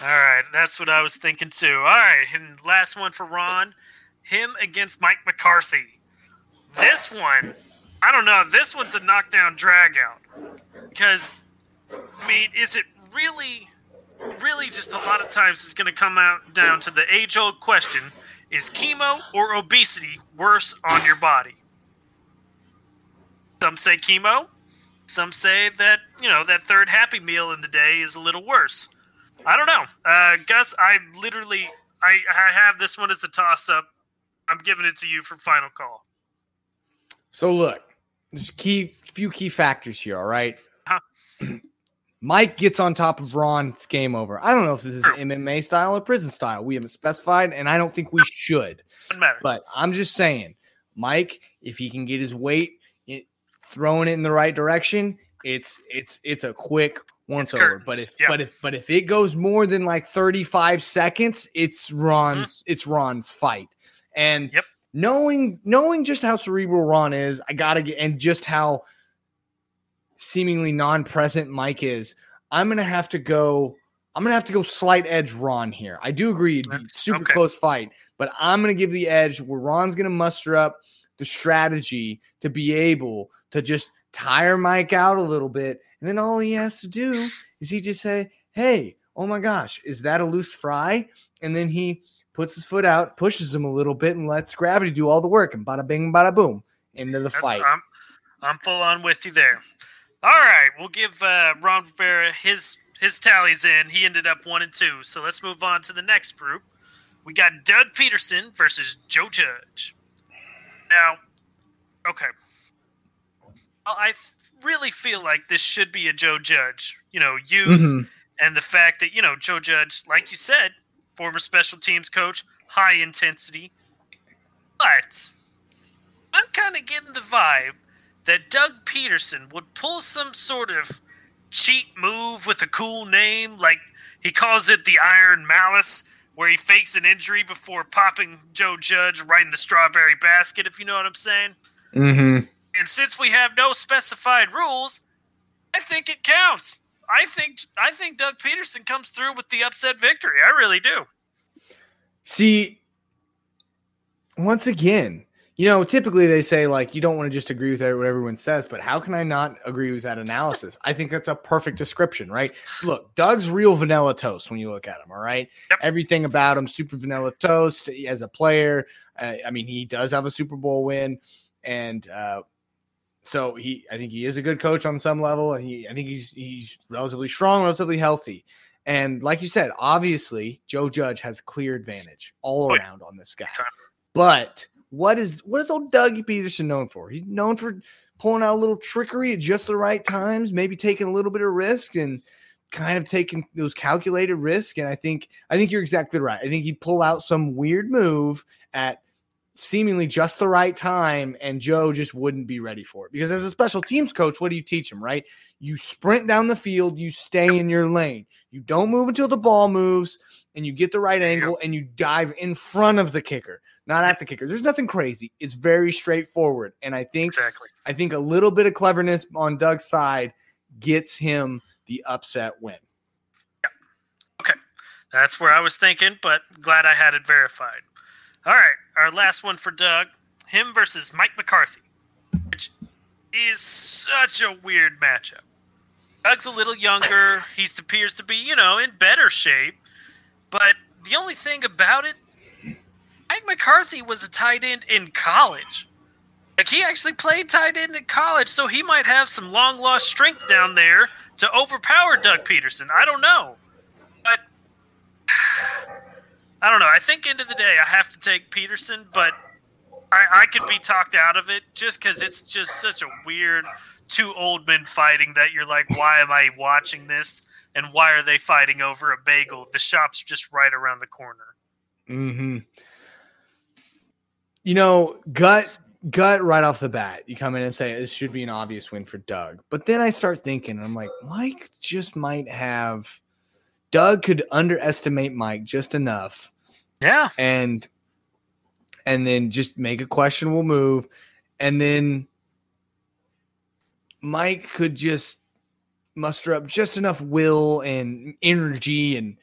Speaker 2: All right, that's what I was thinking too. All right, and last one for Ron, him against Mike McCarthy. This one, I don't know. This one's a knockdown dragout because, I mean, is it really, really just a lot of times it's going to come out down to the age-old question: Is chemo or obesity worse on your body? Some say chemo. Some say that you know that third Happy Meal in the day is a little worse. I don't know. Uh, Gus, I literally, I, I have this one as a toss up. I'm giving it to you for final call.
Speaker 1: so look, there's key few key factors here, all right?
Speaker 2: Huh.
Speaker 1: Mike gets on top of Ron, it's game over. I don't know if this is. MMA style or prison style. We haven't specified, and I don't think we should. But I'm just saying, Mike, if he can get his weight throwing it in the right direction, it's it's it's a quick once
Speaker 2: It's
Speaker 1: over. But if
Speaker 2: yeah.
Speaker 1: but if but if it goes more than like 35 seconds, it's Ron's it's Ron's fight. And
Speaker 2: Mm-hmm. Yep.
Speaker 1: knowing knowing just how cerebral Ron is, I gotta get and just how seemingly non-present Mike is, I'm gonna have to go. I'm gonna have to go slight edge Ron here. I do agree, it'd be super
Speaker 2: okay.
Speaker 1: close fight, but I'm gonna give the edge where Ron's gonna muster up the strategy to be able to just tire Mike out a little bit, and then all he has to do is he just say, "Hey, oh my gosh, is that a loose fry?" And then he puts his foot out, pushes him a little bit, and lets gravity do all the work, and bada bing, bada boom, into the
Speaker 2: That's,
Speaker 1: fight.
Speaker 2: I'm, I'm full on with you there. All right, we'll give uh, Ron Rivera his his tallies in. He ended up one and two. So let's move on to the next group. We got Doug Pederson versus Joe Judge. Now, okay, I really feel like this should be a Joe Judge. You know, youth
Speaker 1: Mhm.
Speaker 2: and the fact that you know Joe Judge, like you said, former special teams coach, high intensity. But I'm kind of getting the vibe that Doug Pederson would pull some sort of cheat move with a cool name, like he calls it the Iron Malice, where he fakes an injury before popping Joe Judge right in the strawberry basket. If you know what I'm saying.
Speaker 1: Mhm.
Speaker 2: And since we have no specified rules, I think it counts. I think I think Doug Pederson comes through with the upset victory. I really do.
Speaker 1: See, once again, you know, typically they say like you don't want to just agree with what everyone says, but how can I not agree with that analysis? I think that's a perfect description, right? Look, Doug's real vanilla toast when you look at him. All right,
Speaker 2: Yep.
Speaker 1: everything about him super vanilla toast as a player. Uh, I mean, he does have a Super Bowl win, and uh, so he, I think he is a good coach on some level, and he, I think he's he's relatively strong, relatively healthy. And like you said, obviously Joe Judge has clear advantage all
Speaker 2: Oh,
Speaker 1: around on this guy. But what is what is old Dougie Pederson known for? He's known for pulling out a little trickery at just the right times, maybe taking a little bit of risk and kind of taking those calculated risk. And I think I think you're exactly right. I think he'd pull out some weird move at seemingly just the right time, and Joe just wouldn't be ready for it. Because as a special teams coach, what do you teach him, right? You sprint down the field, you stay in your lane. You don't move until the ball moves, and you get the right angle and you dive in front of the kicker, not at the kicker. There's nothing crazy. It's very straightforward. And I think
Speaker 2: Exactly.
Speaker 1: I think a little bit of cleverness on Doug's side gets him the upset win. Yep. Okay.
Speaker 2: That's where I was thinking, but glad I had it verified. All right, our last one for Doug him versus Mike McCarthy, which is such a weird matchup. Doug's a little younger. He appears to be, you know, in better shape. But the only thing about it, Mike McCarthy was a tight end in college. Like, he actually played tight end in college, so he might have some long lost strength down there to overpower Doug Pederson. I don't know. But I don't know. I think end of the day, I have to take Pederson, but I, I could be talked out of it just because it's just such a weird two old men fighting that you're like, why am I watching this? And why are they fighting over a bagel? The shop's just right around the corner.
Speaker 1: Mm-hmm. You know, gut gut right off the bat, you come in and say this should be an obvious win for Doug. But then I start thinking, I'm like, Mike just might have Doug could underestimate Mike just enough
Speaker 2: Yeah.
Speaker 1: and and then just make a questionable move and then Mike could just muster up just enough will and energy and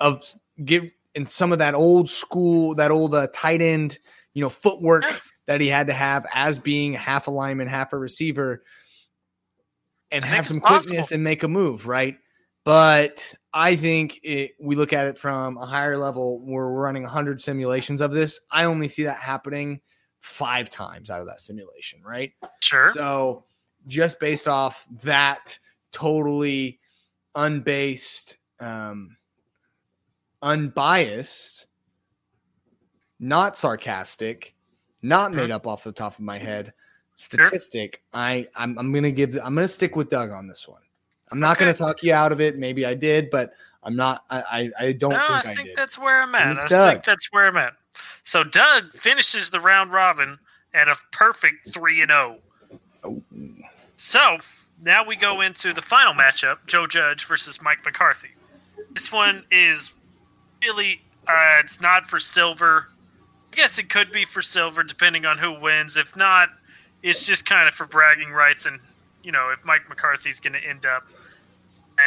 Speaker 1: of get in some of that old school that old uh, tight end you know footwork that he had to have as being half a lineman half a receiver and have some quickness
Speaker 2: possible.
Speaker 1: and make a move right but I think it, we look at it from a higher level where we're running 100 simulations of this. I only see that happening five times out of that simulation, right?
Speaker 2: Sure.
Speaker 1: So, just based off that totally unbased, um, unbiased, not sarcastic, not made up off the top of my head statistic, I I'm, I'm gonna give I'm gonna stick with Doug on this one. I'm not gonna talk you out of it. Maybe I did, but I'm not. I I, I don't
Speaker 2: no, I
Speaker 1: think I,
Speaker 2: think
Speaker 1: did.
Speaker 2: that's where I'm at. I
Speaker 1: Doug.
Speaker 2: think that's where I'm at. So Doug finishes the round robin at a perfect three and zero.
Speaker 1: Oh.
Speaker 2: So now we go into the final matchup: Joe Judge versus Mike McCarthy. This one is really uh, it's not for silver. I guess it could be for silver depending on who wins. If not, it's just kind of for bragging rights and you know if Mike McCarthy's going to end up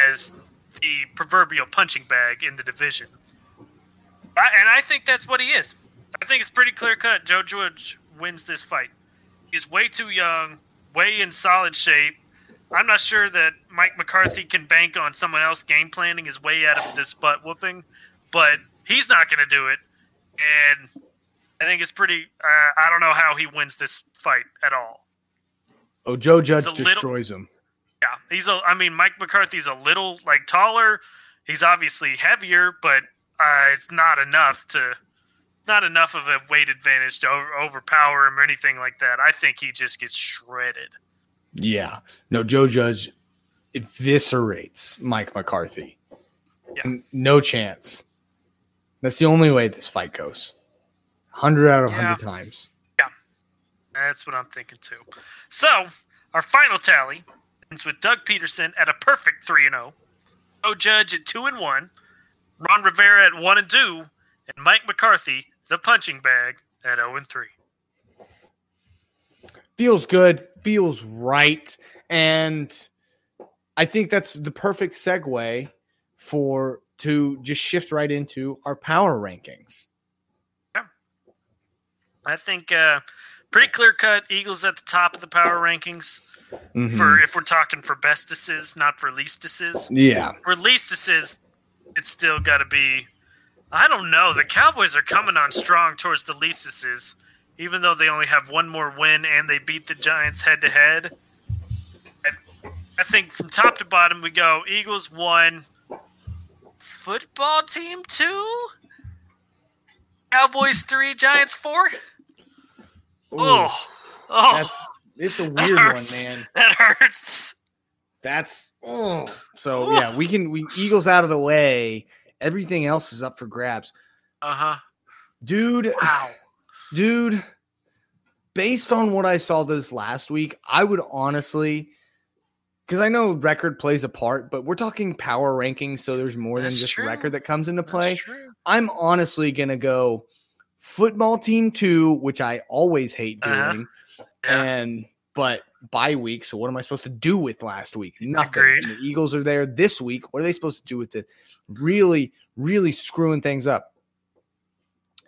Speaker 2: as the proverbial punching bag in the division. I, and I think that's what he is. I think it's pretty clear cut. Joe Judge wins this fight. He's way too young, way in solid shape. I'm not sure that Mike McCarthy can bank on someone else game planning his way out of this butt whooping, but he's not going to do it. And I think it's pretty. Uh, I don't know how he wins this fight at all.
Speaker 1: Oh, Joe Judge
Speaker 2: a little-
Speaker 1: destroys him.
Speaker 2: Yeah, he's a. I mean, Mike McCarthy's a little like taller. He's obviously heavier, but uh, it's not enough to, not enough of a weight advantage to over, overpower him or anything like that. I think he just gets shredded.
Speaker 1: Yeah. No, Joe Judge eviscerates Mike McCarthy.
Speaker 2: Yeah.
Speaker 1: No chance. That's the only way this fight goes. 100 out of
Speaker 2: Yeah.
Speaker 1: 100 times. Yeah.
Speaker 2: That's what I'm thinking too. So our final tally with Doug Pederson at a perfect three and zero, Joe Judge at two and one, Ron Rivera at one and two, and Mike McCarthy, the punching bag, at zero and three.
Speaker 1: feels good, feels right, and I think that's the perfect segue for to just shift right into our power rankings.
Speaker 2: I think uh, pretty clear cut. Eagles at the top of the power rankings
Speaker 1: Mhm.
Speaker 2: for if we're talking for bestesses, not for leastesses.
Speaker 1: yeah,
Speaker 2: For leastesses, it's still got to be. I don't know. The Cowboys are coming on strong towards the leastesses, even though they only have one more win and they beat the Giants head to head. I- I think from top to bottom we go Eagles one, football team two, Cowboys three, Giants four.
Speaker 1: Ooh,
Speaker 2: Oh, oh,
Speaker 1: that's it's a weird one, man.
Speaker 2: That hurts.
Speaker 1: That's oh. So yeah, we can we Eagles out of the way. Everything else is up for grabs,
Speaker 2: Uh huh.
Speaker 1: dude.
Speaker 2: Wow.
Speaker 1: dude based on what i saw this last week i would honestly because i know record plays a part but we're talking power rankings so there's more
Speaker 2: That's
Speaker 1: than just
Speaker 2: true.
Speaker 1: record that comes into play i'm honestly gonna go football team two which i always hate doing
Speaker 2: Uh-huh. Yeah.
Speaker 1: and but bye week so what am i supposed to do with last week? Nothing. The eagles are there this week. What are they supposed to do with it? Really really screwing things up.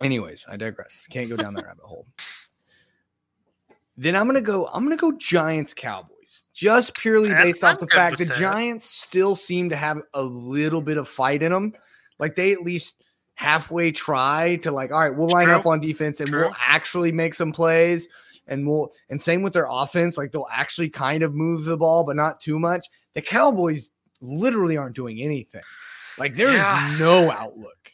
Speaker 1: Anyways i digress. Can't go down that rabbit hole. Then i'm gonna go i'm gonna go giants cowboys. Just purely
Speaker 2: That's-
Speaker 1: based off the fact the giants still seem to have a little bit of fight in them like they at least halfway try to like all right we'll line
Speaker 2: True.
Speaker 1: up on defense and
Speaker 2: True.
Speaker 1: we'll actually make some plays and we'll and same with their offense like they'll actually kind of move the ball but not too much the cowboys literally aren't doing anything like there's
Speaker 2: Yeah.
Speaker 1: no outlook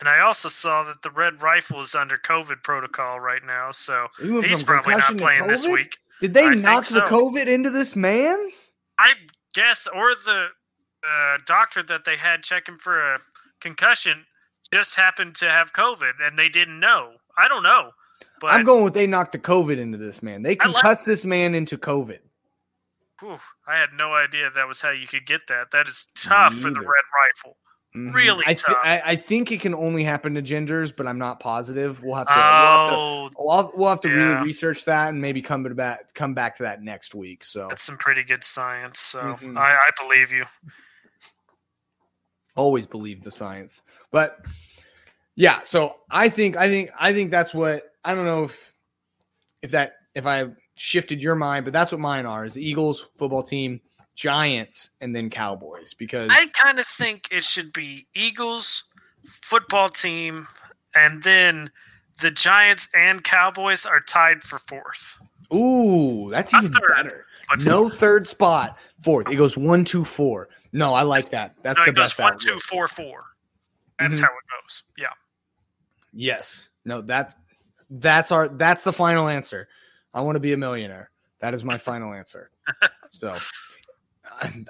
Speaker 2: And I also saw that the Red Rifle is under COVID protocol right now, so he's probably not playing this week.
Speaker 1: did they
Speaker 2: I
Speaker 1: knock the
Speaker 2: so.
Speaker 1: covid into this man
Speaker 2: I guess, or the uh, doctor that they had checking for a concussion just happened to have COVID and they didn't know. I don't know, but
Speaker 1: i'm going with they knocked the covid into this man they
Speaker 2: I like-
Speaker 1: concussed this man into covid
Speaker 2: whew, I had no idea that was how you could get that. That is tough for the. Red Rifle.
Speaker 1: Mhm.
Speaker 2: Really
Speaker 1: I, thi-
Speaker 2: tough.
Speaker 1: I, I think it can only happen to genders, but i'm not positive we'll have to, we'll have to
Speaker 2: Oh,
Speaker 1: We'll have, to
Speaker 2: Yeah.
Speaker 1: really research that and maybe come back come back to that next week. So
Speaker 2: that's some pretty good science. So
Speaker 1: Mhm.
Speaker 2: I, I believe you.
Speaker 1: always believe the science. But yeah, so I think I think I think that's what I don't know if if that if I shifted your mind, but that's what mine are: is Eagles football team, Giants, and then Cowboys. Because
Speaker 2: I kind of think it should be Eagles football team, and then the Giants and Cowboys are tied for fourth.
Speaker 1: ooh, that's
Speaker 2: Not
Speaker 1: even
Speaker 2: third,
Speaker 1: better.
Speaker 2: But
Speaker 1: No third spot, fourth. It goes one, two, four. No, I like that. That's
Speaker 2: no,
Speaker 1: the best
Speaker 2: one, two, four, four. That's
Speaker 1: Mhm.
Speaker 2: how it goes. Yeah.
Speaker 1: Yes. No, that that's our that's the final answer. I want to be a millionaire. That is my final answer. So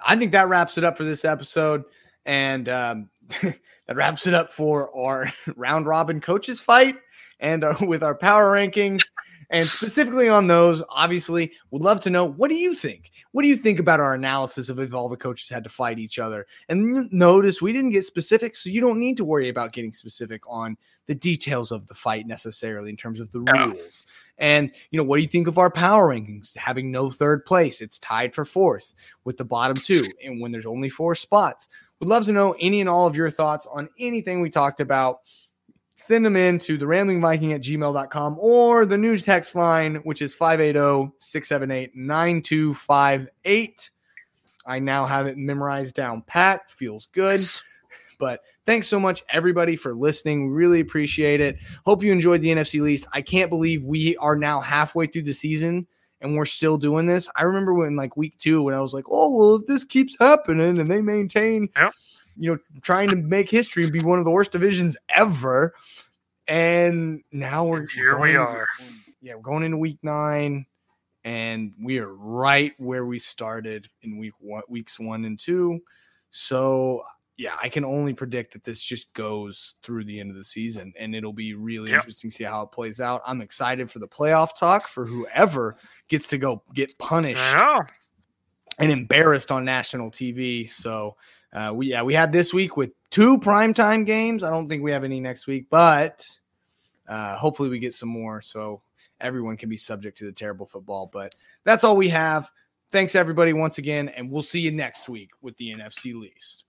Speaker 1: I- think that wraps it up for this episode. And um, that wraps it up for our round robin coaches fight and uh, with our power rankings. And specifically on those, obviously, would love to know what do you think? What do you think about our analysis of if all the coaches had to fight each other? And notice we didn't get specific, so you don't need to worry about getting specific on the details of the fight necessarily in terms of the rules. And you know, what do you think of our power rankings? Having no third place, it's tied for fourth with the bottom two, and when there's only four spots. Would love to know any and all of your thoughts on anything we talked about. Send them in to the rambling viking at gmail.com or the news text line, which is 580 678 9258. I now have it memorized down pat. Feels good. But thanks so much, everybody, for listening. We really appreciate it. Hope you enjoyed the NFC Least. I can't believe we are now halfway through the season and we're still doing this. I remember when, like, week two, when I was like, oh, well, if this keeps happening and they maintain,
Speaker 2: Yep.
Speaker 1: You know, trying to make history and be one of the worst divisions ever. And now we're
Speaker 2: And here we are.
Speaker 1: Yeah, we're going into week nine and we are right where we started in week one, weeks one and two. So yeah, I can only predict that this just goes through the end of the season, and it'll be really
Speaker 2: Yep.
Speaker 1: interesting to see how it plays out. I'm excited for the playoff talk for whoever gets to go get punished and embarrassed on national TV. So uh, we yeah we had this week with two primetime games. I don't think we have any next week, but Uh, hopefully, we get some more so everyone can be subject to the terrible football. But that's all we have. Thanks, everybody, once again, and we'll see you next week with the NFC least.